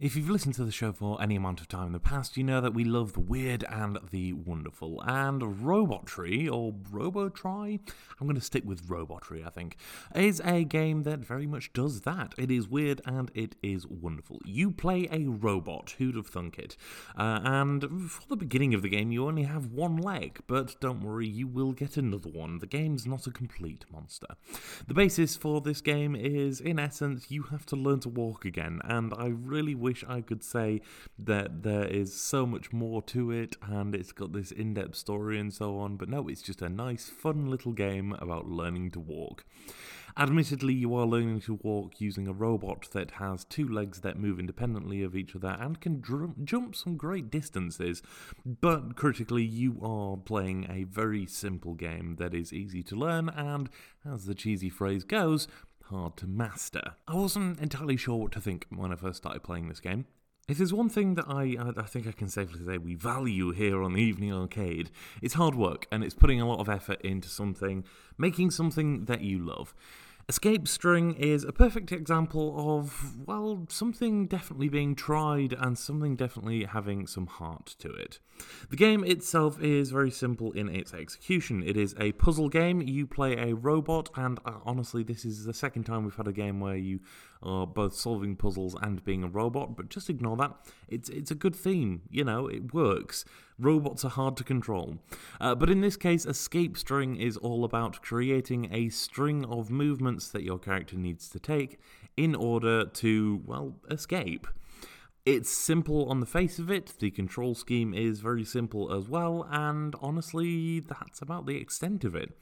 If you've listened to the show for any amount of time in the past, you know that we love the weird and the wonderful. And Robotry, or Robotry, I'm going to stick with Robotry, I think, is a game that very much does that. It is weird and it is wonderful. You play a robot, who'd have thunk it? Uh, and for the beginning of the game, you only have one leg, but don't worry, you will get another one. The game's not a complete monster. The basis for this game is, in essence, you have to learn to walk again, and I really wish I could say that there is so much more to it and it's got this in depth story and so on, but no, it's just a nice, fun little game about learning to walk. Admittedly, you are learning to walk using a robot that has two legs that move independently of each other and can dr- jump some great distances, but critically, you are playing a very simple game that is easy to learn and, as the cheesy phrase goes, hard to master. I wasn't entirely sure what to think when I first started playing this game. If there's one thing that I, I think I can safely say we value here on the Evening Arcade, it's hard work and it's putting a lot of effort into something, making something that you love. Escape String is a perfect example of, well, something definitely being tried and something definitely having some heart to it. The game itself is very simple in its execution. It is a puzzle game. You play a robot, and uh, honestly, this is the second time we've had a game where you are both solving puzzles and being a robot, but just ignore that. It's, it's a good theme, you know, it works. Robots are hard to control. Uh, but in this case, Escape String is all about creating a string of movements that your character needs to take in order to, well, escape. It's simple on the face of it, the control scheme is very simple as well, and honestly, that's about the extent of it.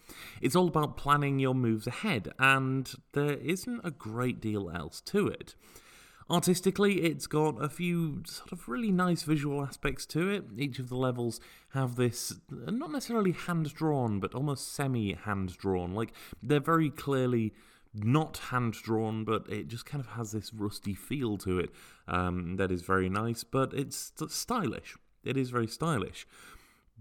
It's all about planning your moves ahead, and there isn't a great deal else to it. Artistically, it's got a few sort of really nice visual aspects to it. Each of the levels have this, not necessarily hand drawn, but almost semi hand drawn. Like, they're very clearly not hand drawn, but it just kind of has this rusty feel to it um, that is very nice, but it's stylish. It is very stylish.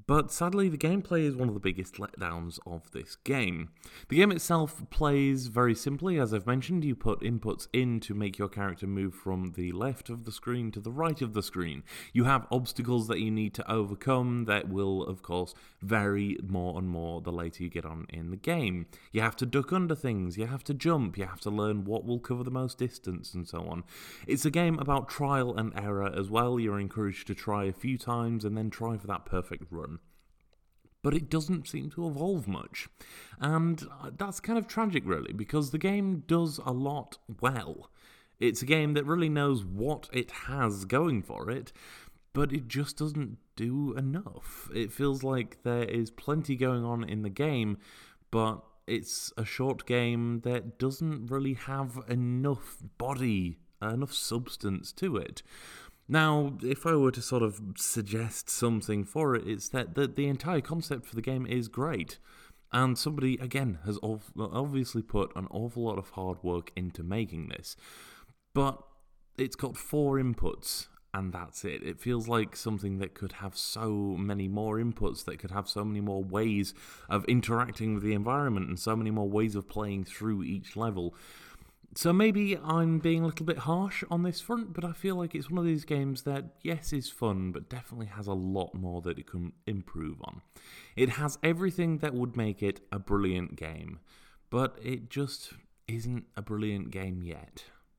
But sadly, the gameplay is one of the biggest letdowns of this game. The game itself plays very simply, as I've mentioned. You put inputs in to make your character move from the left of the screen to the right of the screen. You have obstacles that you need to overcome that will, of course, vary more and more the later you get on in the game. You have to duck under things, you have to jump, you have to learn what will cover the most distance, and so on. It's a game about trial and error as well. You're encouraged to try a few times and then try for that perfect run but it doesn't seem to evolve much. And uh, that's kind of tragic, really, because the game does a lot well. It's a game that really knows what it has going for it, but it just doesn't do enough. It feels like there is plenty going on in the game, but it's a short game that doesn't really have enough body, enough substance to it. Now, if I were to sort of suggest something for it, it's that the, the entire concept for the game is great. And somebody, again, has obviously put an awful lot of hard work into making this. But it's got four inputs, and that's it. It feels like something that could have so many more inputs, that could have so many more ways of interacting with the environment, and so many more ways of playing through each level. So maybe I'm being a little bit harsh on this front, but I feel like it's one of these games that, yes, is fun, but definitely has a lot more that it can improve on. It has everything that would make it a brilliant game, but it just isn't a brilliant game yet.